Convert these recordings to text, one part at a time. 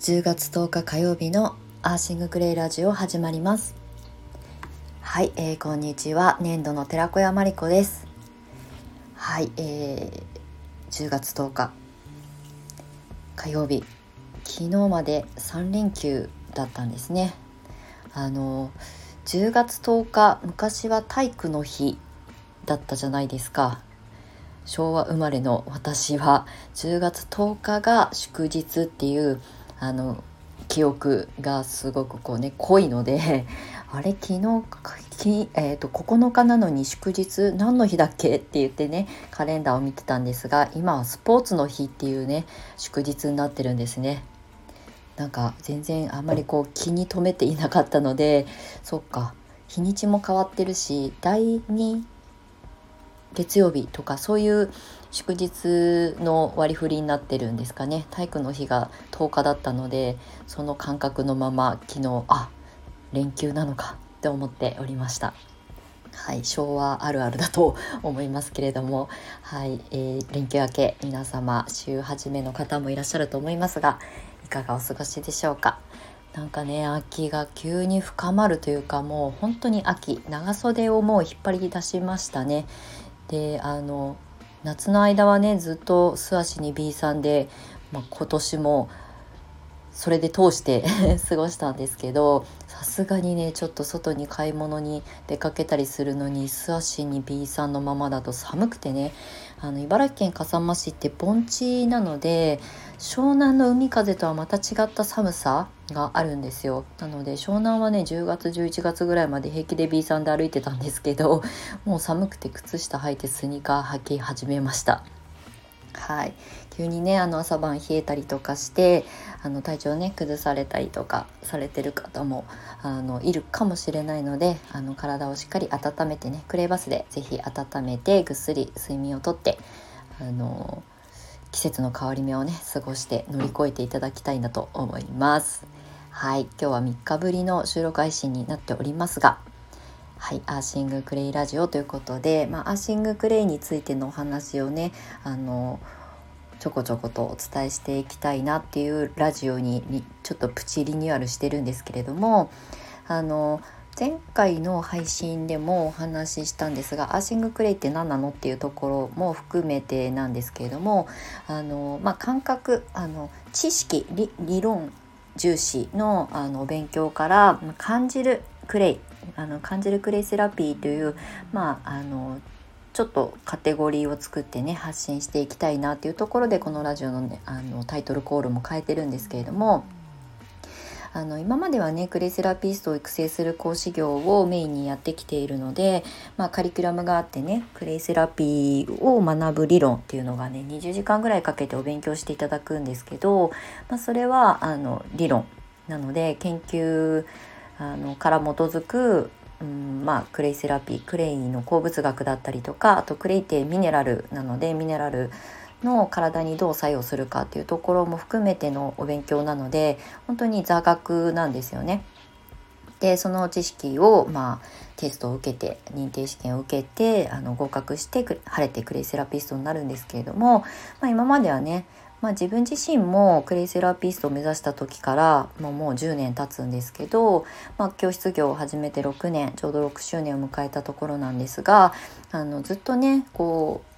10月10日火曜日のアーシングクレイラジオ始まります。はい、えー、こんにちは。年度の寺子屋真理子です。はい、えー、10月10日火曜日。昨日まで3連休だったんですね。あの10月10日昔は体育の日だったじゃないですか。昭和生まれの私は10月10日が祝日っていうあの記憶がすごくこうね濃いので あれ昨日き、えーと、9日なのに祝日何の日だっけって言ってねカレンダーを見てたんですが今はスポーツの日っていうね祝日になってるんですね。なんか全然あんまりこう気に留めていなかったのでそっか日にちも変わってるし第2月曜日とかそういう祝日の割り振りになってるんですかね。体育の日が10日だったのでその感覚のまま昨日あ連休なのかって思っておりました。はい、昭和あるあるだと思いますけれども、はいえー、連休明け皆様週始めの方もいらっしゃると思いますがいかがお過ごしでしょうか。なんかね秋が急に深まるというかもう本当に秋長袖をもう引っ張り出しましたね。であの夏の間はねずっと素足に B さんで、まあ、今年もそれで通して 過ごしたんですけどさすがにねちょっと外に買い物に出かけたりするのに素足に B さんのままだと寒くてねあの茨城県笠間市って盆地なので湘南の海風とはまた違った寒さがあるんですよ。なので湘南はね10月11月ぐらいまで平気で B さんで歩いてたんですけど もう寒くて靴下履いてスニーカー履き始めました。はい。急にねあの朝晩冷えたりとかしてあの体調ね崩されたりとかされてる方もあのいるかもしれないのであの体をしっかり温めてねクレーバスで是非温めてぐっすり睡眠をとってあの季節の変わり目をね過ごして乗り越えていただきたいなと思います。はい今日は3日ぶりの収録配信になっておりますがはい、アーシングクレイラジオということで、まあ、アーシングクレイについてのお話をねあのちょこちょことお伝えしていきたいなっていうラジオにちょっとプチリニューアルしてるんですけれどもあの前回の配信でもお話ししたんですがアーシングクレイって何なのっていうところも含めてなんですけれどもあの、まあ、感覚あの知識理論重視のあの勉強から感じるクレイあの感じるクレイセラピーという、まあ、あのちょっとカテゴリーを作ってね発信していきたいなっていうところでこのラジオの,、ね、あのタイトルコールも変えてるんですけれども。あの今まではねクレイセラピストを育成する講師業をメインにやってきているので、まあ、カリキュラムがあってねクレイセラピーを学ぶ理論っていうのがね20時間ぐらいかけてお勉強していただくんですけど、まあ、それはあの理論なので研究あのから基づくうんまあ、クレイセラピークレイの鉱物学だったりとかあとクレイってミネラルなのでミネラルの体にどう作用するかっていうところも含めてのお勉強なので本当に座学なんですよね。でその知識を、まあ、テストを受けて認定試験を受けてあの合格して晴れてクレイセラピストになるんですけれども、まあ、今まではねまあ、自分自身もクレイセラピストを目指した時からもうもう10年経つんですけど、まあ、教室業を始めて6年ちょうど6周年を迎えたところなんですがあのずっとねこう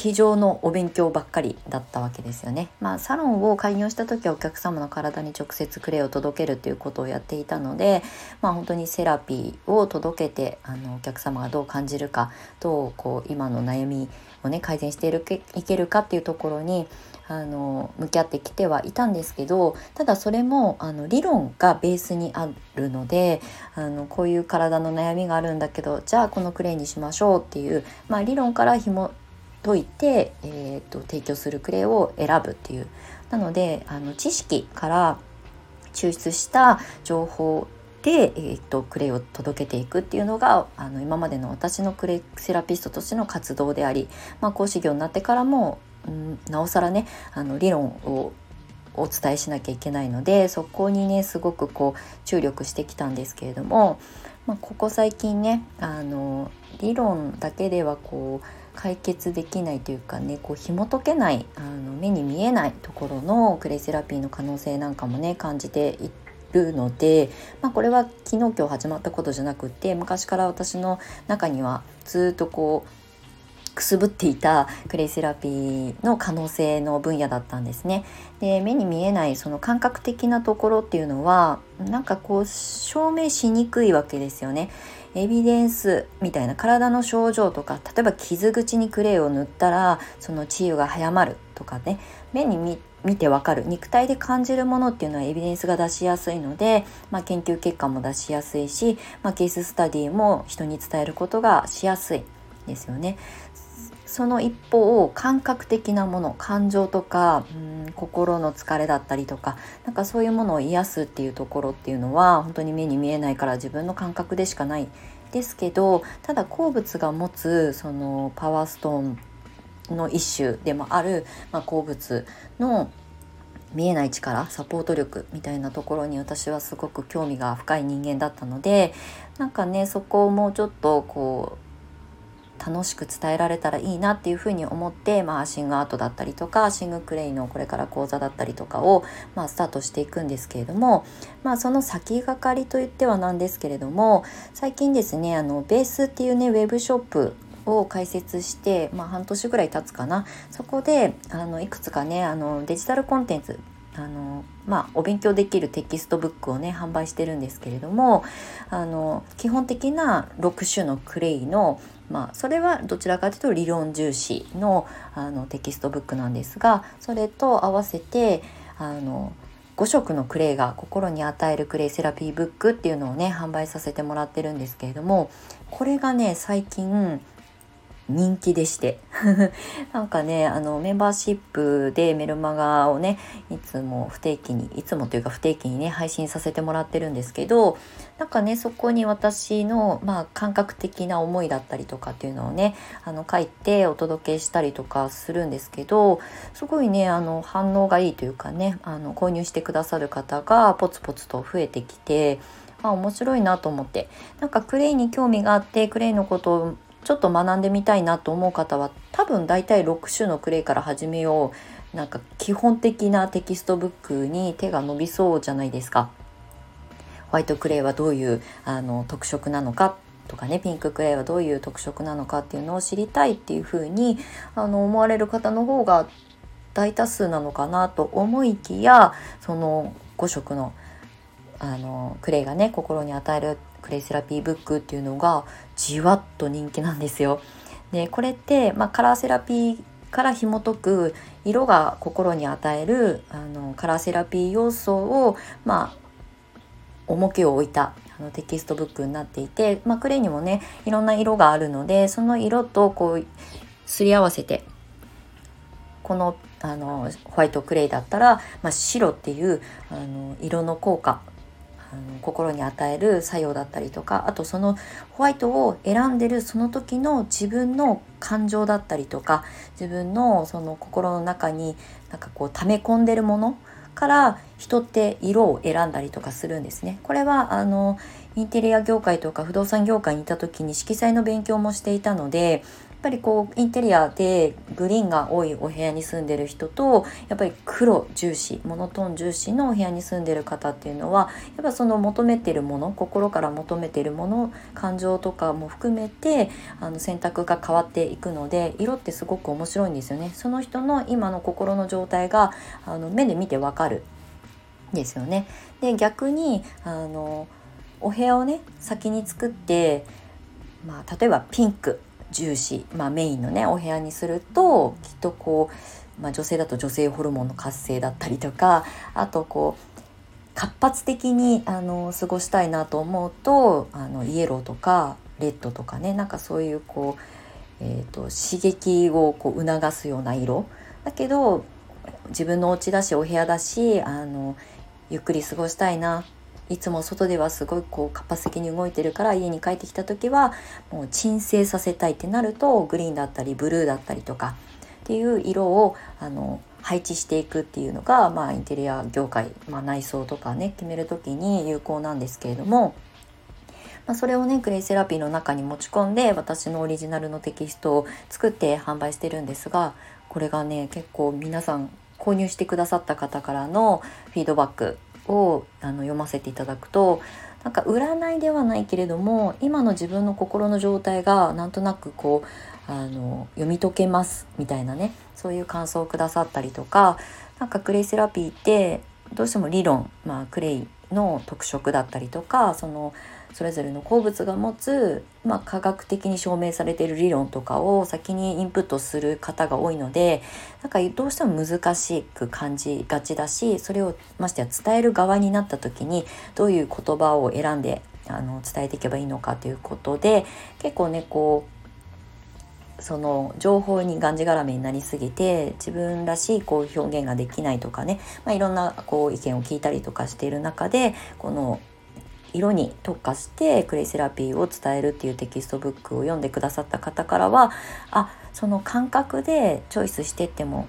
机上のお勉強ばっかりだったわけですよね。まあ、サロンを開業した時はお客様の体に直接クレイを届けるということをやっていたので、まあ、本当にセラピーを届けてあのお客様がどう感じるかどうこう今の悩みをね改善しているいけるかっていうところにあの向き合ってきてはいたんですけどただそれもあの理論がベースにあるのであのこういう体の悩みがあるんだけどじゃあこのクレイにしましょうっていう、まあ、理論から紐解いて、えーと、提供するクレを選ぶっていう。なのであの知識から抽出した情報で、えーと、クレを届けていくっていうのがあの今までの私のクレイセラピストとしての活動であり、まあ、講師業になってからも、うん、なおさらねあの理論をお伝えしなきゃいけないのでそこにねすごくこう注力してきたんですけれども、まあ、ここ最近ねあの理論だけではこう解決できないというかねこう紐解けないあの目に見えないところのクレイセラピーの可能性なんかもね感じているので、まあ、これは昨日今日始まったことじゃなくて昔から私の中にはずっとこうくすぶっていたクレイセラピーの可能性の分野だったんですね。で目に見えないその感覚的なところっていうのはなんかこう証明しにくいわけですよね。エビデンスみたいな体の症状とか例えば傷口にクレイを塗ったらその治癒が早まるとかね目に見てわかる肉体で感じるものっていうのはエビデンスが出しやすいので、まあ、研究結果も出しやすいし、まあ、ケーススタディも人に伝えることがしやすいですよね。その一方感覚的なもの感情とかうん心の疲れだったりとかなんかそういうものを癒すっていうところっていうのは本当に目に見えないから自分の感覚でしかないですけどただ鉱物が持つそのパワーストーンの一種でもある、まあ、鉱物の見えない力サポート力みたいなところに私はすごく興味が深い人間だったのでなんかねそこをもうちょっとこう楽しく伝えられたらいいなっていうふうに思って、まあ、シングアートだったりとかシングクレイのこれから講座だったりとかを、まあ、スタートしていくんですけれども、まあ、その足がかりといってはなんですけれども最近ですねあのベースっていうねウェブショップを開設して、まあ、半年ぐらい経つかな。そこであのいくつかねあのデジタルコンテンツあのまあ、お勉強できるテキストブックをね販売してるんですけれどもあの基本的な6種のクレイのまあ、それはどちらかというと理論重視のあのテキストブックなんですがそれと合わせてあの5色のクレイが心に与えるクレイセラピーブックっていうのをね販売させてもらってるんですけれどもこれがね最近人気でして。なんかねあのメンバーシップでメルマガをねいつも不定期にいつもというか不定期にね配信させてもらってるんですけどなんかねそこに私の、まあ、感覚的な思いだったりとかっていうのをねあの書いてお届けしたりとかするんですけどすごいねあの反応がいいというかねあの購入してくださる方がポツポツと増えてきてあ面白いなと思って。なんかクレイに興味があってクレイのことをちょっと学んでみたいなと思う方は多分大体6種のクレイから始めようなんか基本的なテキストブックに手が伸びそうじゃないですか。ホワイトクレイはどういうあの特色なのかとかねピンククレイはどういう特色なのかっていうのを知りたいっていうふうにあの思われる方の方が大多数なのかなと思いきやその5色のあのクレイがね心に与えるクレイセラピーブックっていうのがじわっと人気なんですよ。でこれって、まあ、カラーセラピーから紐解く色が心に与えるあのカラーセラピー要素を、まあ、重きを置いたあのテキストブックになっていて、まあ、クレイにもねいろんな色があるのでその色とこうすり合わせてこのあのホワイトクレイだったら、まあ、白っていうあの色の効果あの心に与える作用だったりとかあとそのホワイトを選んでるその時の自分の感情だったりとか自分のその心の中になんかこう溜め込んでるものから人って色を選んだりとかするんですね。これはあのインテリア業界とか不動産業界にいた時に色彩の勉強もしていたのでっぱりこうインテリアでグリーンが多いお部屋に住んでる人とやっぱり黒重視モノトーン重視のお部屋に住んでる方っていうのはやっぱその求めてるもの心から求めてるもの感情とかも含めてあの選択が変わっていくので色ってすごく面白いんですよね。その人の今の心の状態があの目で見てわかるですよね。で逆にあのお部屋をね先に作って、まあ、例えばピンク重視、まあ、メインのねお部屋にするときっとこう、まあ、女性だと女性ホルモンの活性だったりとかあとこう活発的にあの過ごしたいなと思うとあのイエローとかレッドとかねなんかそういうこう、えーと、刺激をこう促すような色。だけど自分のお家だしお部屋だしあのゆっくり過ごしたいないつも外ではすごいこう活発的に動いてるから家に帰ってきた時はもう鎮静させたいってなるとグリーンだったりブルーだったりとかっていう色をあの配置していくっていうのが、まあ、インテリア業界、まあ、内装とかね決める時に有効なんですけれども、ま、それをねクレイセラピーの中に持ち込んで私のオリジナルのテキストを作って販売してるんですがこれがね結構皆さん購入してくださった方からのフィードバックをあの読ませていただくとなんか占いではないけれども今の自分の心の状態がなんとなくこうあの読み解けますみたいなねそういう感想をくださったりとかなんかクレイセラピーってどうしても理論、まあ、クレイの特色だったりとかそのそれぞれの鉱物が持つ、まあ、科学的に証明されている理論とかを先にインプットする方が多いのでなんかどうしても難しく感じがちだしそれをましてや伝える側になった時にどういう言葉を選んであの伝えていけばいいのかということで結構ねこうその情報にがんじがらめになりすぎて自分らしいこう表現ができないとかね、まあ、いろんなこう意見を聞いたりとかしている中でこの色に特化してクレイセラピーを伝えるっていうテキストブックを読んでくださった方からはあその感覚でチョイスしてっても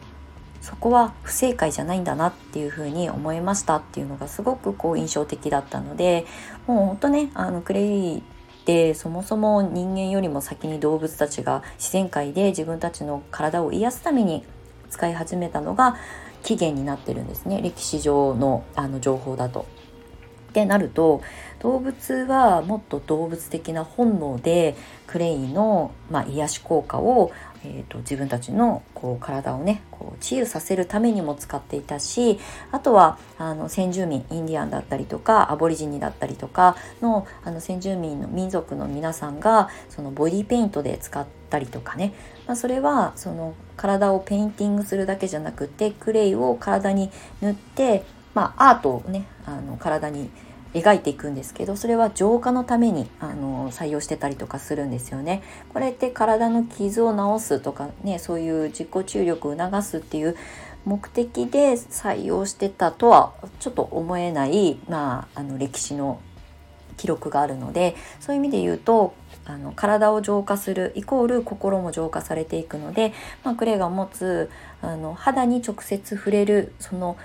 そこは不正解じゃないんだなっていうふうに思いましたっていうのがすごくこう印象的だったのでもうほんとねあのクレイでそもそも人間よりも先に動物たちが自然界で自分たちの体を癒すために使い始めたのが起源になってるんですね歴史上のあの情報だと。ってなると動物はもっと動物的な本能でクレイの、まあ、癒し効果を、えーと、自分たちのこう体をねこう治癒させるためにも使っていたしあとはあの先住民インディアンだったりとかアボリジニだったりとかのあの先住民の民族の皆さんがそのボディペイントで使ったりとかね、まあ、それはその体をペインティングするだけじゃなくてクレイを体に塗ってまあ、アートをねあの体に描いていくんですけどそれは浄化のためにあの採用してたりとかするんですよね。これって体の傷を治すとかねそういう自己注力を促すっていう目的で採用してたとはちょっと思えない、まあ、あの歴史の記録があるのでそういう意味で言うとあの体を浄化するイコール心も浄化されていくので、まあ、クレイが持つあの肌に直接触れるその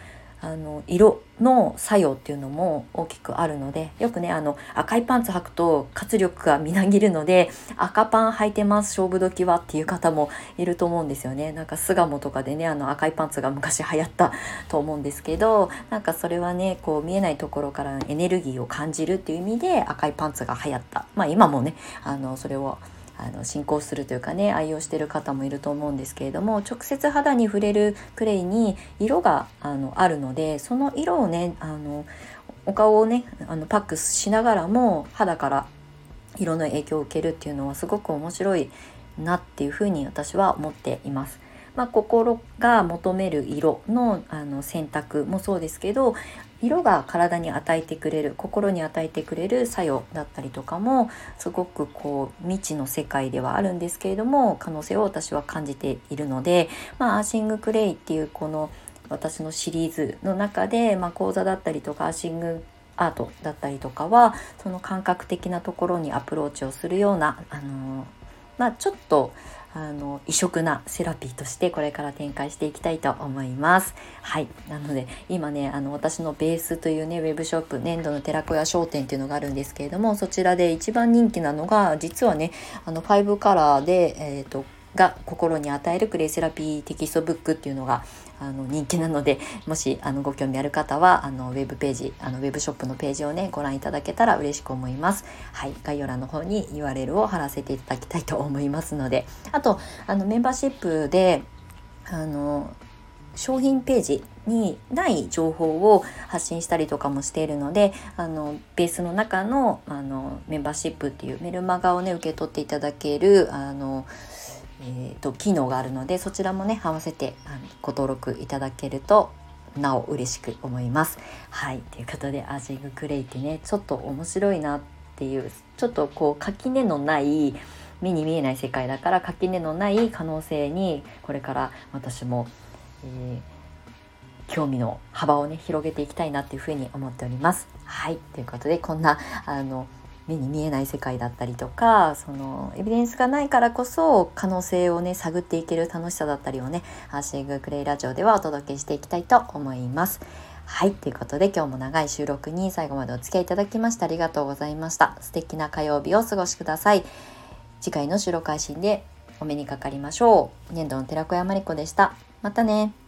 あの色の作用っていうのも大きくあるのでよくねあの赤いパンツ履くと活力がみなぎるので赤パン履いてます勝負時はっていう方もいると思うんですよね。なんか巣鴨とかでねあの赤いパンツが昔流行ったと思うんですけどなんかそれはねこう見えないところからエネルギーを感じるっていう意味で赤いパンツが流行った。まあ今もねあのそれをあの進行するというかね愛用してる方もいると思うんですけれども直接肌に触れるクレイに色があのあるのでその色をねあのお顔をねあのパックしながらも肌から色の影響を受けるっていうのはすごく面白いなっていうふうに私は思っています。まあ、心が求める色のあの選択もそうですけど色が体に与えてくれる心に与えてくれる作用だったりとかもすごくこう未知の世界ではあるんですけれども可能性を私は感じているので、まあ、アーシングクレイっていうこの私のシリーズの中で、まあ、講座だったりとかアーシングアートだったりとかはその感覚的なところにアプローチをするような、あの、まあ、ちょっとあの異色なセラピーとしてこれから展開していきたいと思います。はいなので今ねあの私のベースというねウェブショップ粘土の寺子屋商店っていうのがあるんですけれどもそちらで一番人気なのが実はねあの5カラーで、えーとが心に与えるクレイセラピーテキストブックっていうのがあの人気なのでもしあのご興味ある方はあのウェブページあのウェブショップのページをねご覧いただけたら嬉しく思います。はい概要欄の方に URL を貼らせていただきたいと思いますのであとあのメンバーシップであの商品ページにない情報を発信したりとかもしているのであのベースの中のあのメンバーシップっていうメルマガをね受け取っていただけるあのえーと、機能があるのでそちらもね合わせてあのご登録いただけるとなお嬉しく思います。はいということでアージングクレイってねちょっと面白いなっていうちょっとこう垣根のない目に見えない世界だから垣根のない可能性にこれから私も、えー、興味の幅をね広げていきたいなっていうふうに思っております。はいということでこんなあの目に見えない世界だったりとかそのエビデンスがないからこそ可能性をね探っていける楽しさだったりをねハーシングクレイラジオではお届けしていきたいと思います。はいということで今日も長い収録に最後までお付き合いいただきましてありがとうございました。素敵な火曜日をお過ごしください。次回の収録配信でお目にかかりましょう。粘土の寺子屋まりこでした。またね。